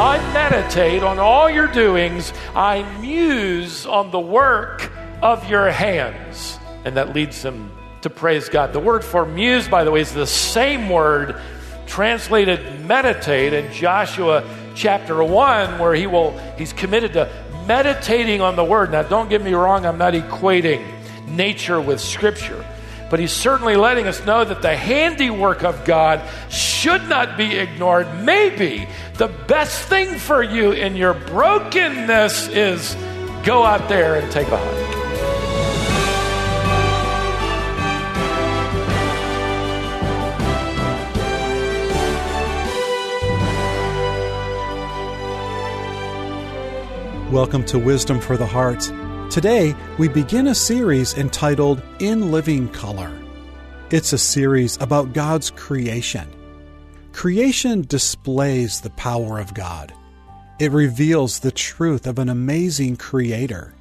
I meditate on all your doings. I muse on the work of your hands. And that leads them to praise God. The word for muse, by the way, is the same word translated meditate in Joshua chapter 1, where he will, he's committed to meditating on the word. Now, don't get me wrong, I'm not equating nature with scripture. But he's certainly letting us know that the handiwork of God should not be ignored. Maybe the best thing for you in your brokenness is go out there and take a hike. Welcome to Wisdom for the Heart. Today, we begin a series entitled In Living Color. It's a series about God's creation. Creation displays the power of God. It reveals the truth of an amazing Creator.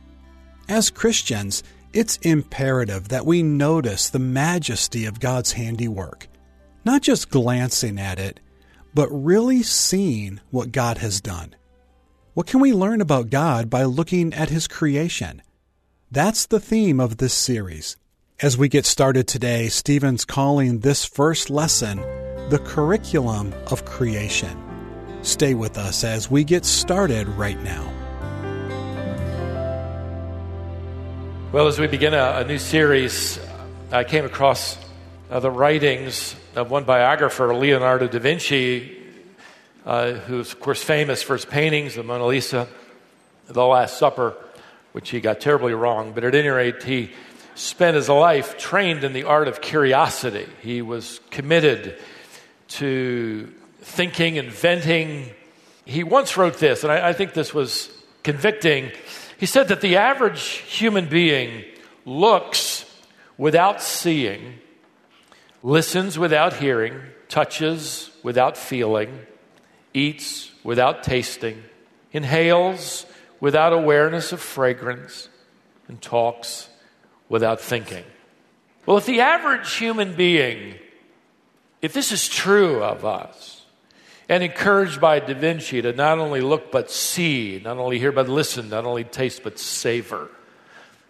As Christians, it's imperative that we notice the majesty of God's handiwork, not just glancing at it, but really seeing what God has done. What can we learn about God by looking at His creation? That's the theme of this series. As we get started today, Stephen's calling this first lesson the curriculum of creation. Stay with us as we get started right now. Well, as we begin a, a new series, I came across uh, the writings of one biographer, Leonardo da Vinci, uh, who's, of course, famous for his paintings, the Mona Lisa, The Last Supper, which he got terribly wrong. But at any rate, he spent his life trained in the art of curiosity. He was committed to thinking, inventing. He once wrote this, and I, I think this was convicting. He said that the average human being looks without seeing, listens without hearing, touches without feeling eats without tasting, inhales without awareness of fragrance, and talks without thinking. Well, if the average human being, if this is true of us, and encouraged by Da Vinci to not only look but see, not only hear but listen, not only taste but savor,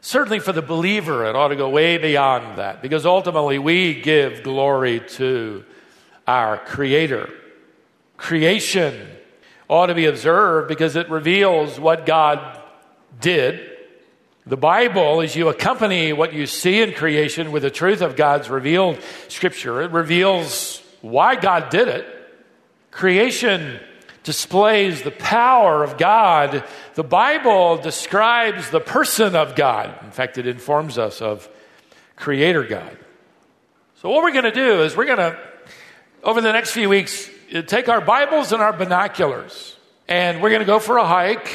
certainly for the believer, it ought to go way beyond that because ultimately we give glory to our Creator. Creation ought to be observed because it reveals what God did. The Bible, as you accompany what you see in creation with the truth of God's revealed scripture, it reveals why God did it. Creation displays the power of God. The Bible describes the person of God. In fact, it informs us of Creator God. So, what we're going to do is we're going to, over the next few weeks, Uh, take our Bibles and our binoculars, and we're going to go for a hike.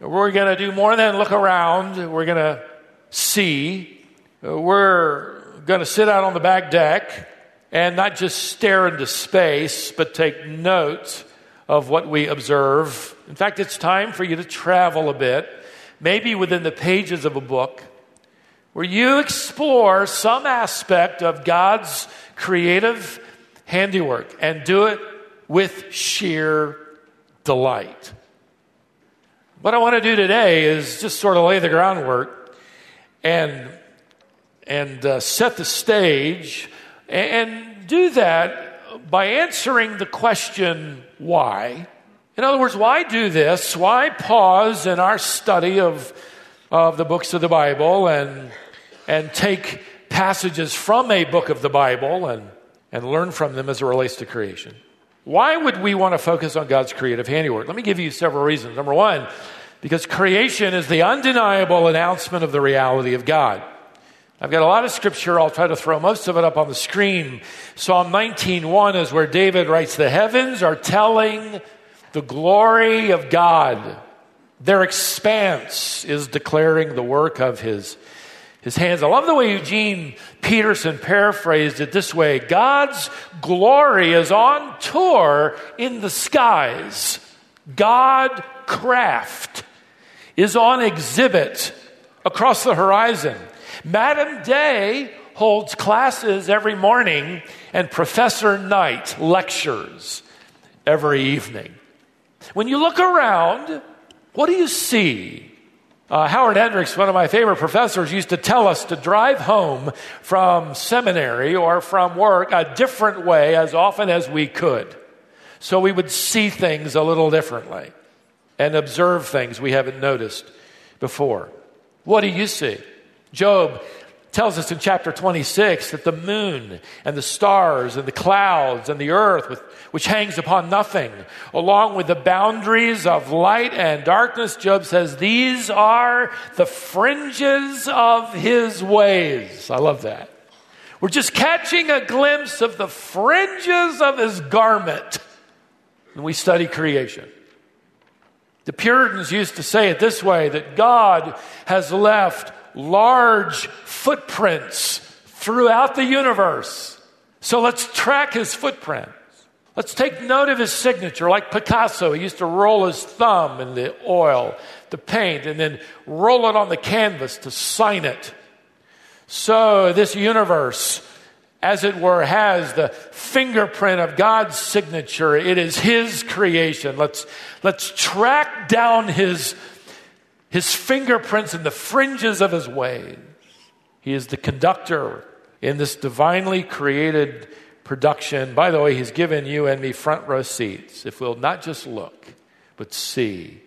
We're going to do more than look around. We're going to see. Uh, we're going to sit out on the back deck and not just stare into space, but take note of what we observe. In fact, it's time for you to travel a bit, maybe within the pages of a book, where you explore some aspect of God's creative handiwork and do it with sheer delight. What I want to do today is just sort of lay the groundwork and, and uh, set the stage and do that by answering the question why. In other words, why do this? Why pause in our study of, of the books of the Bible and, and take passages from a book of the Bible and and learn from them as it relates to creation. Why would we want to focus on God's creative handiwork? Let me give you several reasons. Number one, because creation is the undeniable announcement of the reality of God. I've got a lot of scripture. I'll try to throw most of it up on the screen. Psalm 19:1 is where David writes, "The heavens are telling the glory of God. Their expanse is declaring the work of his his hands. I love the way Eugene Peterson paraphrased it this way God's glory is on tour in the skies. God craft is on exhibit across the horizon. Madam Day holds classes every morning, and Professor Night lectures every evening. When you look around, what do you see? Uh, Howard Hendricks, one of my favorite professors, used to tell us to drive home from seminary or from work a different way as often as we could. So we would see things a little differently and observe things we haven't noticed before. What do you see? Job tells us in chapter 26 that the moon and the stars and the clouds and the earth, with, which hangs upon nothing, along with the boundaries of light and darkness, Job says, these are the fringes of his ways. I love that. We're just catching a glimpse of the fringes of his garment when we study creation. The Puritans used to say it this way that God has left large footprints throughout the universe. So let's track his footprints. Let's take note of his signature, like Picasso. He used to roll his thumb in the oil, the paint, and then roll it on the canvas to sign it. So this universe, as it were, has the fingerprint of God's signature. It is his creation. Let's, let's track down his his fingerprints in the fringes of his ways. He is the conductor in this divinely created production. By the way, he's given you and me front row seats. If we'll not just look, but see,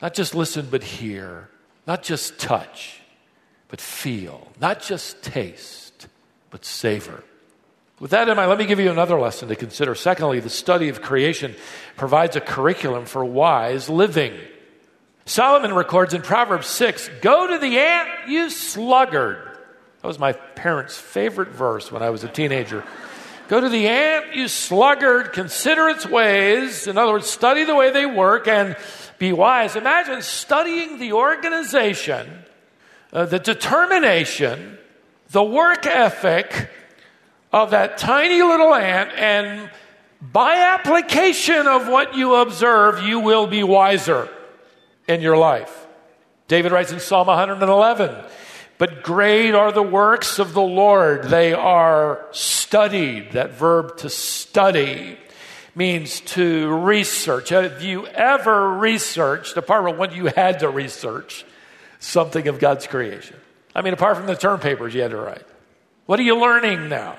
not just listen, but hear, not just touch, but feel, not just taste, but savor. With that in mind, let me give you another lesson to consider. Secondly, the study of creation provides a curriculum for wise living. Solomon records in Proverbs 6 Go to the ant, you sluggard. That was my parents' favorite verse when I was a teenager. Go to the ant, you sluggard, consider its ways. In other words, study the way they work and be wise. Imagine studying the organization, uh, the determination, the work ethic of that tiny little ant, and by application of what you observe, you will be wiser in your life. David writes in Psalm 111, but great are the works of the Lord. They are studied. That verb to study means to research. Have you ever researched, apart from when you had to research, something of God's creation? I mean, apart from the term papers you had to write. What are you learning now?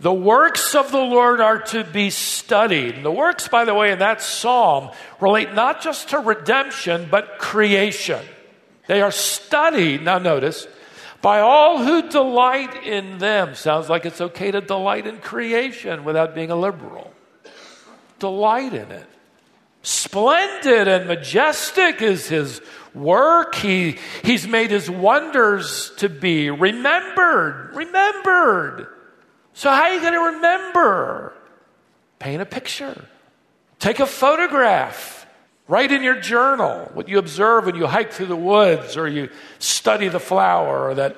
The works of the Lord are to be studied. And the works, by the way, in that psalm relate not just to redemption, but creation. They are studied, now notice, by all who delight in them. Sounds like it's okay to delight in creation without being a liberal. Delight in it. Splendid and majestic is his work. He, he's made his wonders to be remembered. Remembered. So, how are you going to remember? Paint a picture, take a photograph, write in your journal what you observe when you hike through the woods or you study the flower or that,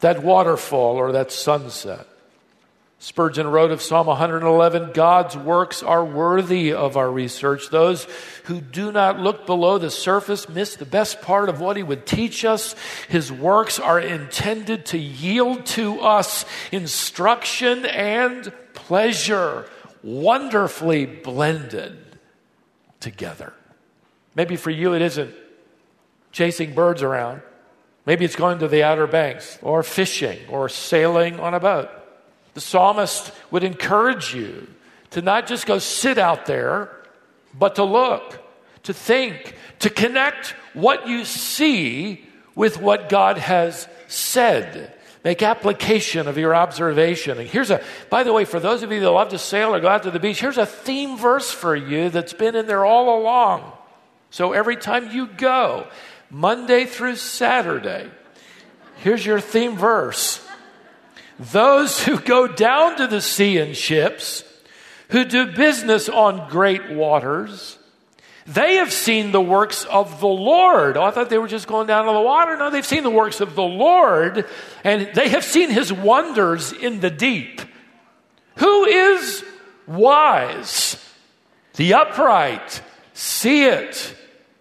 that waterfall or that sunset. Spurgeon wrote of Psalm 111 God's works are worthy of our research. Those who do not look below the surface miss the best part of what he would teach us. His works are intended to yield to us instruction and pleasure, wonderfully blended together. Maybe for you it isn't chasing birds around. Maybe it's going to the Outer Banks or fishing or sailing on a boat. The psalmist would encourage you to not just go sit out there, but to look, to think, to connect what you see with what God has said. Make application of your observation. And here's a, by the way, for those of you that love to sail or go out to the beach, here's a theme verse for you that's been in there all along. So every time you go, Monday through Saturday, here's your theme verse. Those who go down to the sea in ships, who do business on great waters, they have seen the works of the Lord. Oh, I thought they were just going down to the water. No, they've seen the works of the Lord, and they have seen his wonders in the deep. Who is wise? The upright see it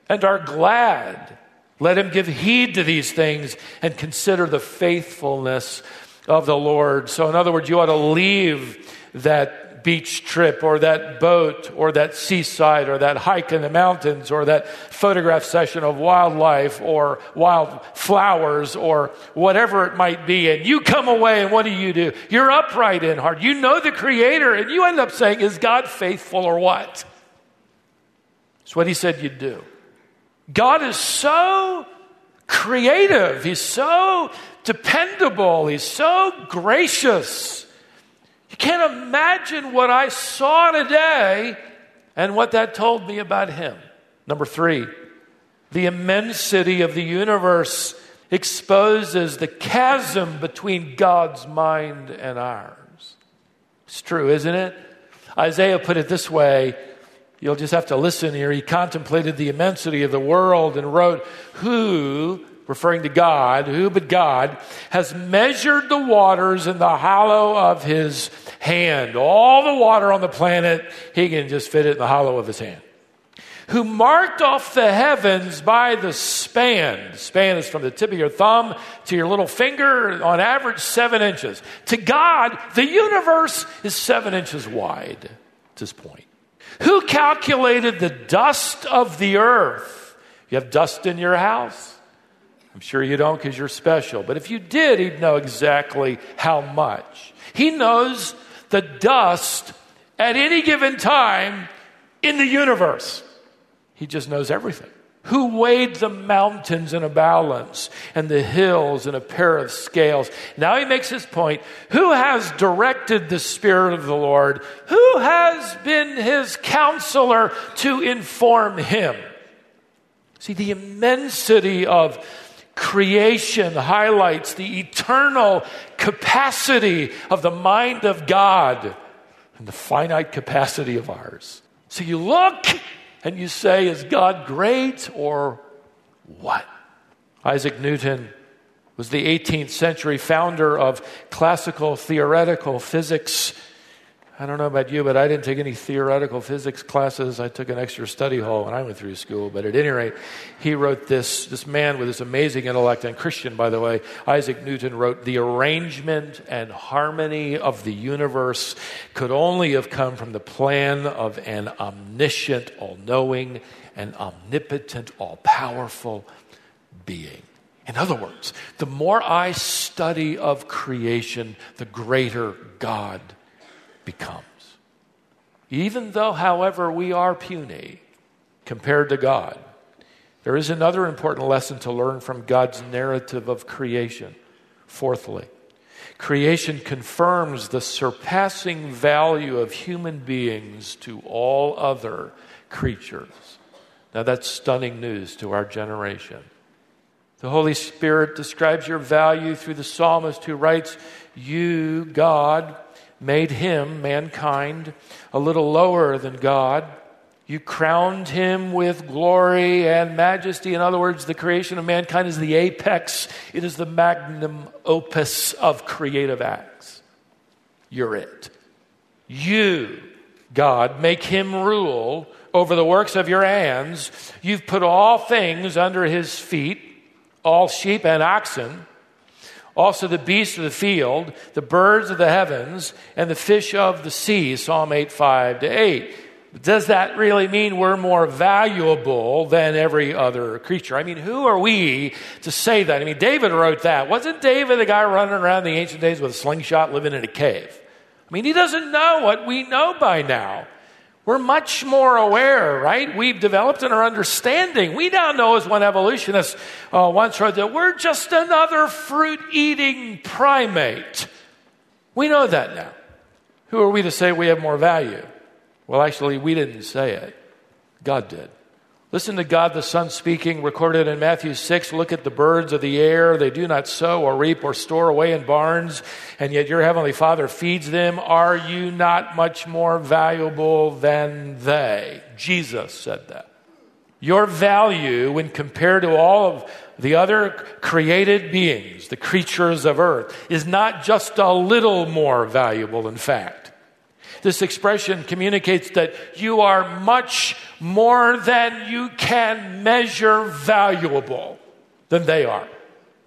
and are glad. Let him give heed to these things and consider the faithfulness of the Lord. So, in other words, you ought to leave that beach trip or that boat or that seaside or that hike in the mountains or that photograph session of wildlife or wild flowers or whatever it might be. And you come away and what do you do? You're upright in heart. You know the Creator and you end up saying, Is God faithful or what? It's what He said you'd do. God is so creative. He's so dependable. He's so gracious. You can't imagine what I saw today and what that told me about him. Number three, the immensity of the universe exposes the chasm between God's mind and ours. It's true, isn't it? Isaiah put it this way. You'll just have to listen here. He contemplated the immensity of the world and wrote, Who referring to God, who but God, has measured the waters in the hollow of his hand. All the water on the planet, he can just fit it in the hollow of his hand. Who marked off the heavens by the span. Span is from the tip of your thumb to your little finger, on average, seven inches. To God, the universe is seven inches wide at this point. Who calculated the dust of the earth? You have dust in your house? I'm sure you don't because you're special. But if you did, he'd know exactly how much. He knows the dust at any given time in the universe. He just knows everything. Who weighed the mountains in a balance and the hills in a pair of scales? Now he makes his point. Who has directed the Spirit of the Lord? Who has been his counselor to inform him? See, the immensity of creation highlights the eternal capacity of the mind of God and the finite capacity of ours. So you look and you say, Is God great or what? Isaac Newton was the 18th century founder of classical theoretical physics I don't know about you, but I didn't take any theoretical physics classes. I took an extra study hall when I went through school. But at any rate, he wrote this, this man with this amazing intellect, and Christian, by the way, Isaac Newton wrote, The arrangement and harmony of the universe could only have come from the plan of an omniscient, all knowing, and omnipotent, all powerful being. In other words, the more I study of creation, the greater God becomes. Even though, however, we are puny compared to God, there is another important lesson to learn from God's narrative of creation. Fourthly, creation confirms the surpassing value of human beings to all other creatures. Now, that's stunning news to our generation. The Holy Spirit describes your value through the psalmist who writes, You, God, made him, mankind, a little lower than God. You crowned him with glory and majesty. In other words, the creation of mankind is the apex, it is the magnum opus of creative acts. You're it. You, God, make him rule over the works of your hands. You've put all things under his feet, all sheep and oxen also the beasts of the field, the birds of the heavens, and the fish of the sea. Psalm 8, 5 to 8. Does that really mean we're more valuable than every other creature? I mean, who are we to say that? I mean, David wrote that. Wasn't David the guy running around in the ancient days with a slingshot living in a cave? I mean, he doesn't know what we know by now. We're much more aware, right? We've developed in our understanding. We now know, as one evolutionist uh, once wrote, that we're just another fruit eating primate. We know that now. Who are we to say we have more value? Well, actually, we didn't say it, God did. Listen to God the Son speaking, recorded in Matthew 6. Look at the birds of the air. They do not sow or reap or store away in barns, and yet your heavenly Father feeds them. Are you not much more valuable than they? Jesus said that. Your value, when compared to all of the other created beings, the creatures of earth, is not just a little more valuable, in fact. This expression communicates that you are much more than you can measure valuable. than they are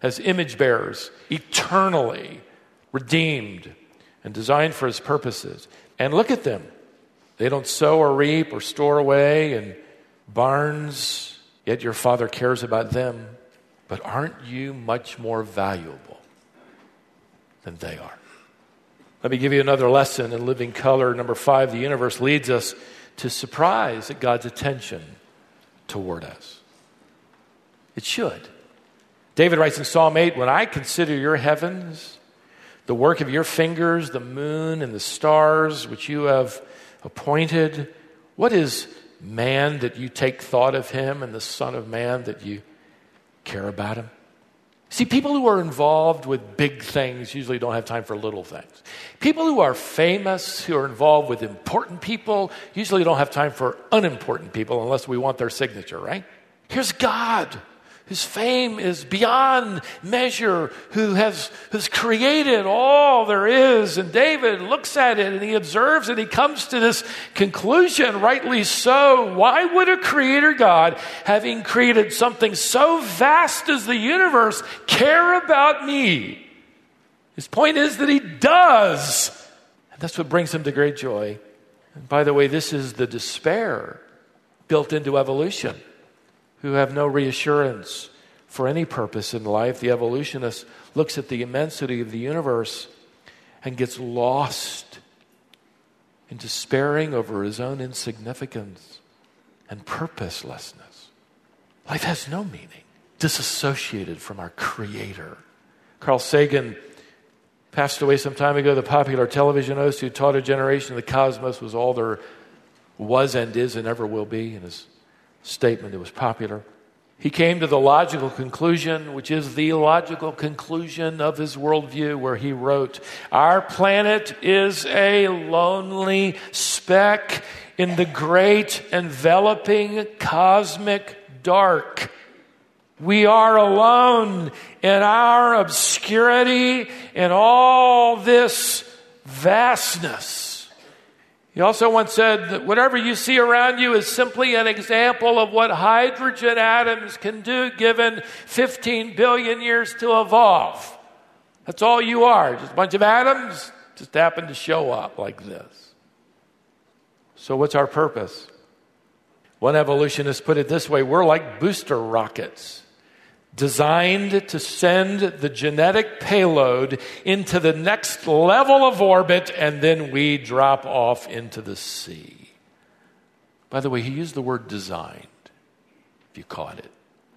as image bearers, eternally redeemed and designed for his purposes. And look at them. They don't sow or reap or store away in barns, yet your Father cares about them. But aren't you much more valuable than they are? Let me give you another lesson in living color. Number five, the universe leads us to surprise at God's attention toward us. It should. David writes in Psalm 8 When I consider your heavens, the work of your fingers, the moon and the stars which you have appointed, what is man that you take thought of him, and the Son of Man that you care about him? See, people who are involved with big things usually don't have time for little things. People who are famous, who are involved with important people, usually don't have time for unimportant people unless we want their signature, right? Here's God whose fame is beyond measure, who has, has created all there is. And David looks at it and he observes and he comes to this conclusion, rightly so. Why would a creator God, having created something so vast as the universe, care about me? His point is that he does. And that's what brings him to great joy. And by the way, this is the despair built into evolution who have no reassurance for any purpose in life. The evolutionist looks at the immensity of the universe and gets lost in despairing over his own insignificance and purposelessness. Life has no meaning, disassociated from our Creator. Carl Sagan passed away some time ago, the popular television host who taught a generation the cosmos was all there was and is and ever will be. In his statement, it was popular. He came to the logical conclusion, which is the logical conclusion of his worldview, where he wrote, Our planet is a lonely speck in the great enveloping cosmic dark. We are alone in our obscurity in all this vastness. He also once said that whatever you see around you is simply an example of what hydrogen atoms can do given 15 billion years to evolve. That's all you are, just a bunch of atoms just happen to show up like this. So, what's our purpose? One evolutionist put it this way we're like booster rockets designed to send the genetic payload into the next level of orbit, and then we drop off into the sea. By the way, he used the word designed, if you caught it.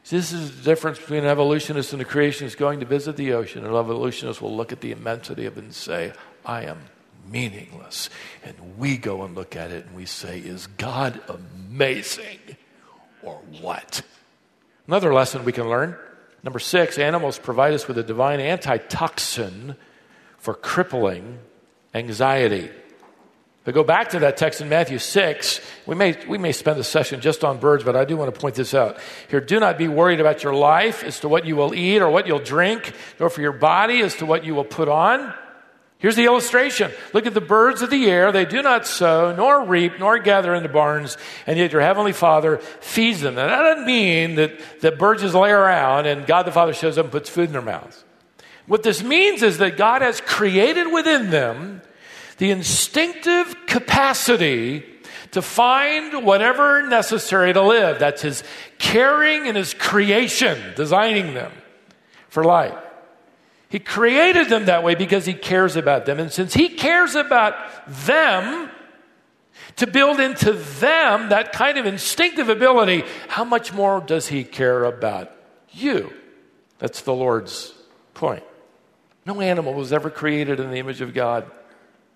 This is the difference between an evolutionist and a creationist going to visit the ocean. An evolutionist will look at the immensity of it and say, I am meaningless. And we go and look at it and we say, Is God amazing or what? Another lesson we can learn Number six, animals provide us with a divine antitoxin for crippling anxiety. But go back to that text in Matthew 6. We may, we may spend a session just on birds, but I do want to point this out. Here, do not be worried about your life as to what you will eat or what you'll drink, nor for your body as to what you will put on. Here's the illustration. Look at the birds of the air. They do not sow, nor reap, nor gather into barns, and yet your heavenly Father feeds them. Now, that doesn't mean that, the birds just lay around and God the Father shows up and puts food in their mouths. What this means is that God has created within them the instinctive capacity to find whatever necessary to live. That's His caring and His creation, designing them for life. He created them that way because He cares about them. And since He cares about them, to build into them that kind of instinctive ability, how much more does He care about you? That's the Lord's point. No animal was ever created in the image of God.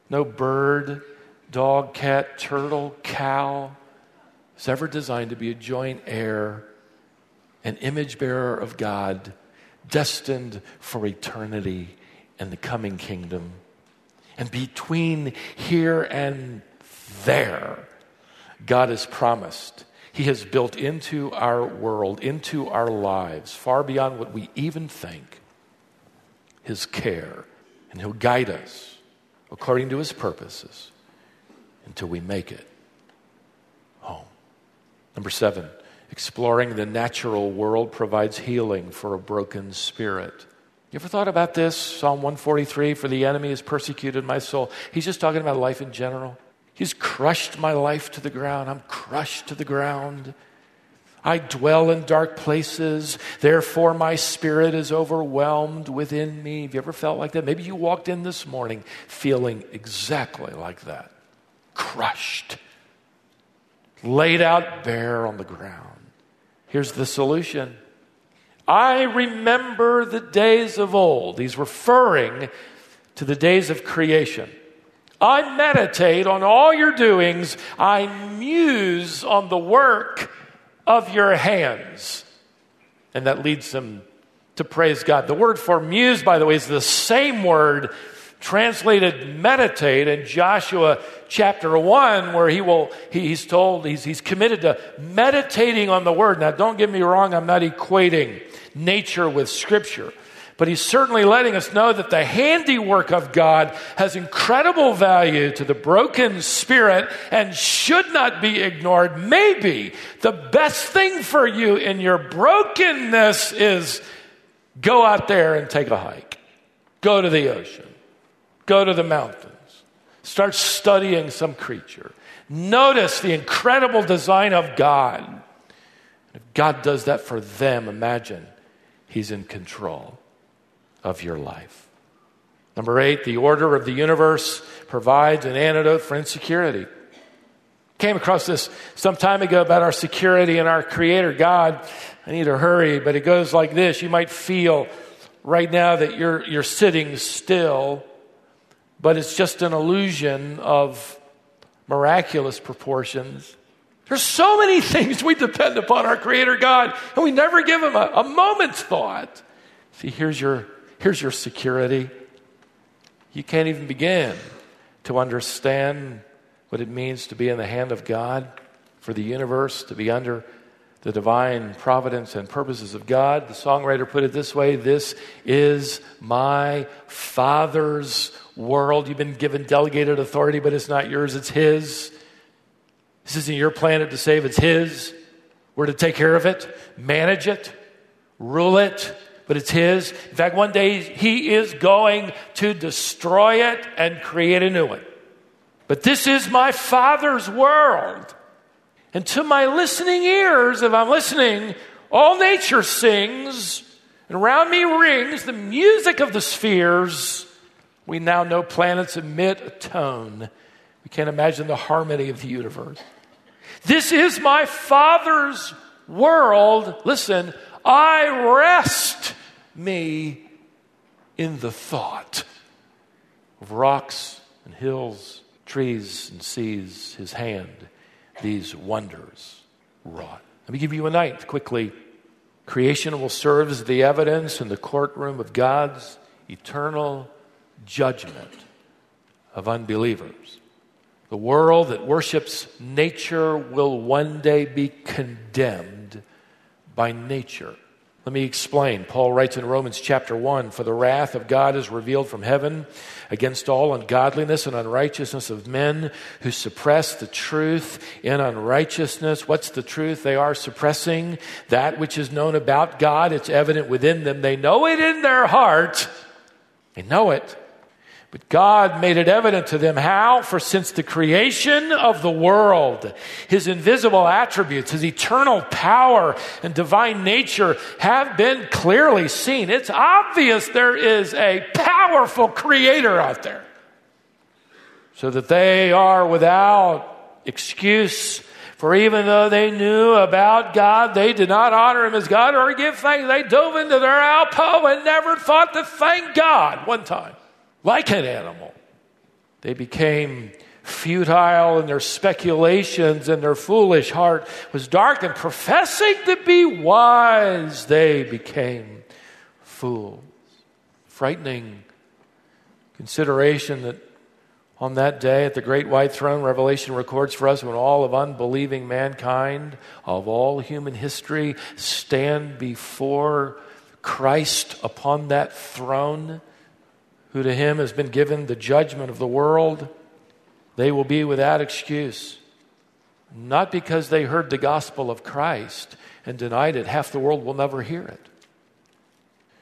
No bird, dog, cat, turtle, cow was ever designed to be a joint heir, an image bearer of God destined for eternity in the coming kingdom. And between here and there, God has promised. He has built into our world, into our lives, far beyond what we even think, His care. And He'll guide us according to His purposes until we make it home. Number seven, Exploring the natural world provides healing for a broken spirit. You ever thought about this? Psalm 143 For the enemy has persecuted my soul. He's just talking about life in general. He's crushed my life to the ground. I'm crushed to the ground. I dwell in dark places, therefore my spirit is overwhelmed within me. Have you ever felt like that? Maybe you walked in this morning feeling exactly like that crushed, laid out bare on the ground. Here's the solution I remember the days of old. He's referring to the days of creation. I meditate on all your doings. I muse on the work of your hands. And that leads them to praise God. The word for muse, by the way, is the same word translated meditate in Joshua chapter 1, where he will, he, he's told, he's, he's committed to meditating on the word. Now, don't get me wrong, I'm not equating nature with scripture. But he's certainly letting us know that the handiwork of God has incredible value to the broken spirit and should not be ignored. Maybe the best thing for you in your brokenness is go out there and take a hike, go to the ocean, go to the mountains, start studying some creature. Notice the incredible design of God. If God does that for them, imagine He's in control of your life. Number eight, the order of the universe provides an antidote for insecurity. Came across this some time ago about our security and our Creator God. I need to hurry, but it goes like this. You might feel right now that you're, you're sitting still, but it's just an illusion of miraculous proportions. There's so many things we depend upon our Creator God, and we never give Him a, a moment's thought. See, here's your Here's your security. You can't even begin to understand what it means to be in the hand of God, for the universe to be under the divine providence and purposes of God. The songwriter put it this way This is my Father's world. You've been given delegated authority, but it's not yours, it's His. This isn't your planet to save, it's His. We're to take care of it, manage it, rule it, but it's His. In fact, one day He is going to destroy it and create a new one. But this is my Father's world. And to my listening ears, if I'm listening, all nature sings, and around me rings the music of the spheres. We now know planets emit a tone. We can't imagine the harmony of the universe. This is my Father's world. Listen, I rest me in the thought of rocks and hills, trees and seas, his hand, these wonders wrought. Let me give you a ninth quickly. Creation will serve as the evidence in the courtroom of God's eternal judgment of unbelievers. The world that worships nature will one day be condemned by nature. Let me explain. Paul writes in Romans chapter 1 For the wrath of God is revealed from heaven against all ungodliness and unrighteousness of men who suppress the truth in unrighteousness. What's the truth? They are suppressing that which is known about God. It's evident within them. They know it in their heart. They know it. But God made it evident to them how? For since the creation of the world, his invisible attributes, his eternal power and divine nature have been clearly seen. It's obvious there is a powerful creator out there. So that they are without excuse. For even though they knew about God, they did not honor him as God or give thanks. They dove into their alcove and never thought to thank God one time like an animal. They became futile in their speculations, and their foolish heart was darkened. Professing to be wise, they became fools. Frightening consideration that on that day at the great white throne, Revelation records for us when all of unbelieving mankind of all human history stand before Christ upon that throne who to him has been given the judgment of the world, they will be without excuse. not because they heard the gospel of Christ and denied it. Half the world will never hear it.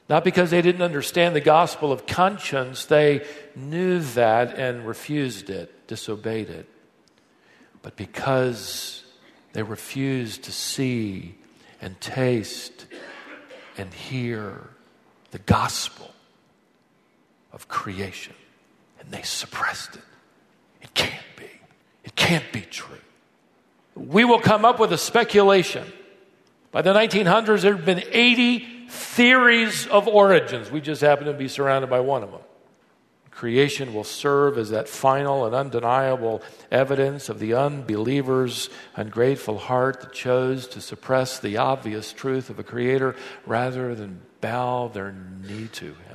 Not because they didn't understand the gospel of conscience, they knew that and refused it, disobeyed it. But because they refused to see and taste and hear the gospel of creation, and they suppressed it. It can't be. It can't be true. We will come up with a speculation. By the 1900s, there had been 80 theories of origins. We just happen to be surrounded by one of them. Creation will serve as that final and undeniable evidence of the unbeliever's ungrateful heart that chose to suppress the obvious truth of a creator rather than bow their knee to him.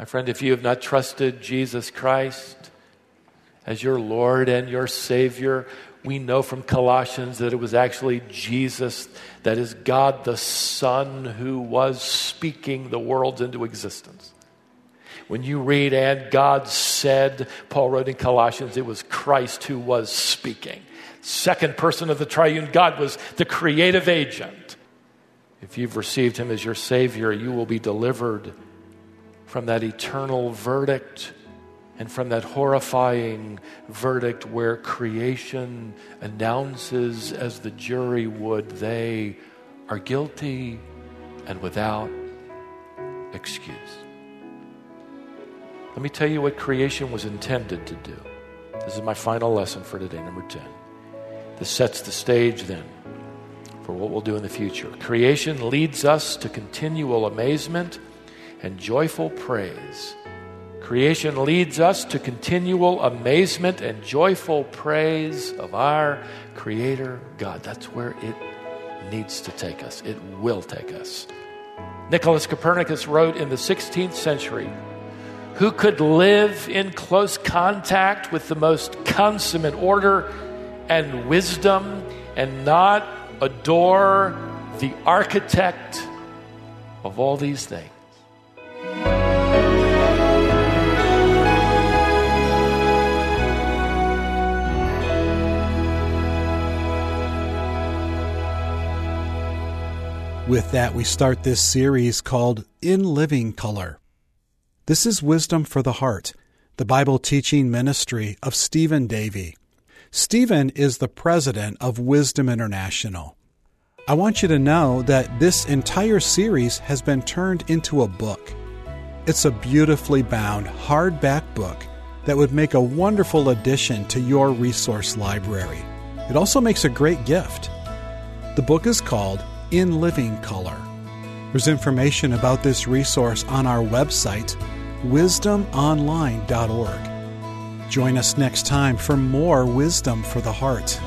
My friend, if you have not trusted Jesus Christ as your Lord and your Savior, we know from Colossians that it was actually Jesus, that is God the Son, who was speaking the worlds into existence. When you read, and God said, Paul wrote in Colossians, it was Christ who was speaking. Second person of the triune God was the creative agent. If you've received him as your Savior, you will be delivered from that eternal verdict and from that horrifying verdict where creation announces, as the jury would, they are guilty and without excuse. Let me tell you what creation was intended to do. This is my final lesson for today, number 10. This sets the stage then for what we'll do in the future. Creation leads us to continual amazement and joyful praise Creation leads us to continual amazement and joyful praise of our Creator God. That's where it needs to take us. It will take us. Nicholas Copernicus wrote in the 16th century Who could live in close contact with the most consummate order and wisdom and not adore the architect of all these things? With that, we start this series called In Living Color. This is Wisdom for the Heart, the Bible teaching ministry of Stephen Davey. Stephen is the president of Wisdom International. I want you to know that this entire series has been turned into a book. It's a beautifully bound hardback book that would make a wonderful addition to your resource library. It also makes a great gift. The book is called in living color. There's information about this resource on our website, wisdomonline.org. Join us next time for more wisdom for the heart.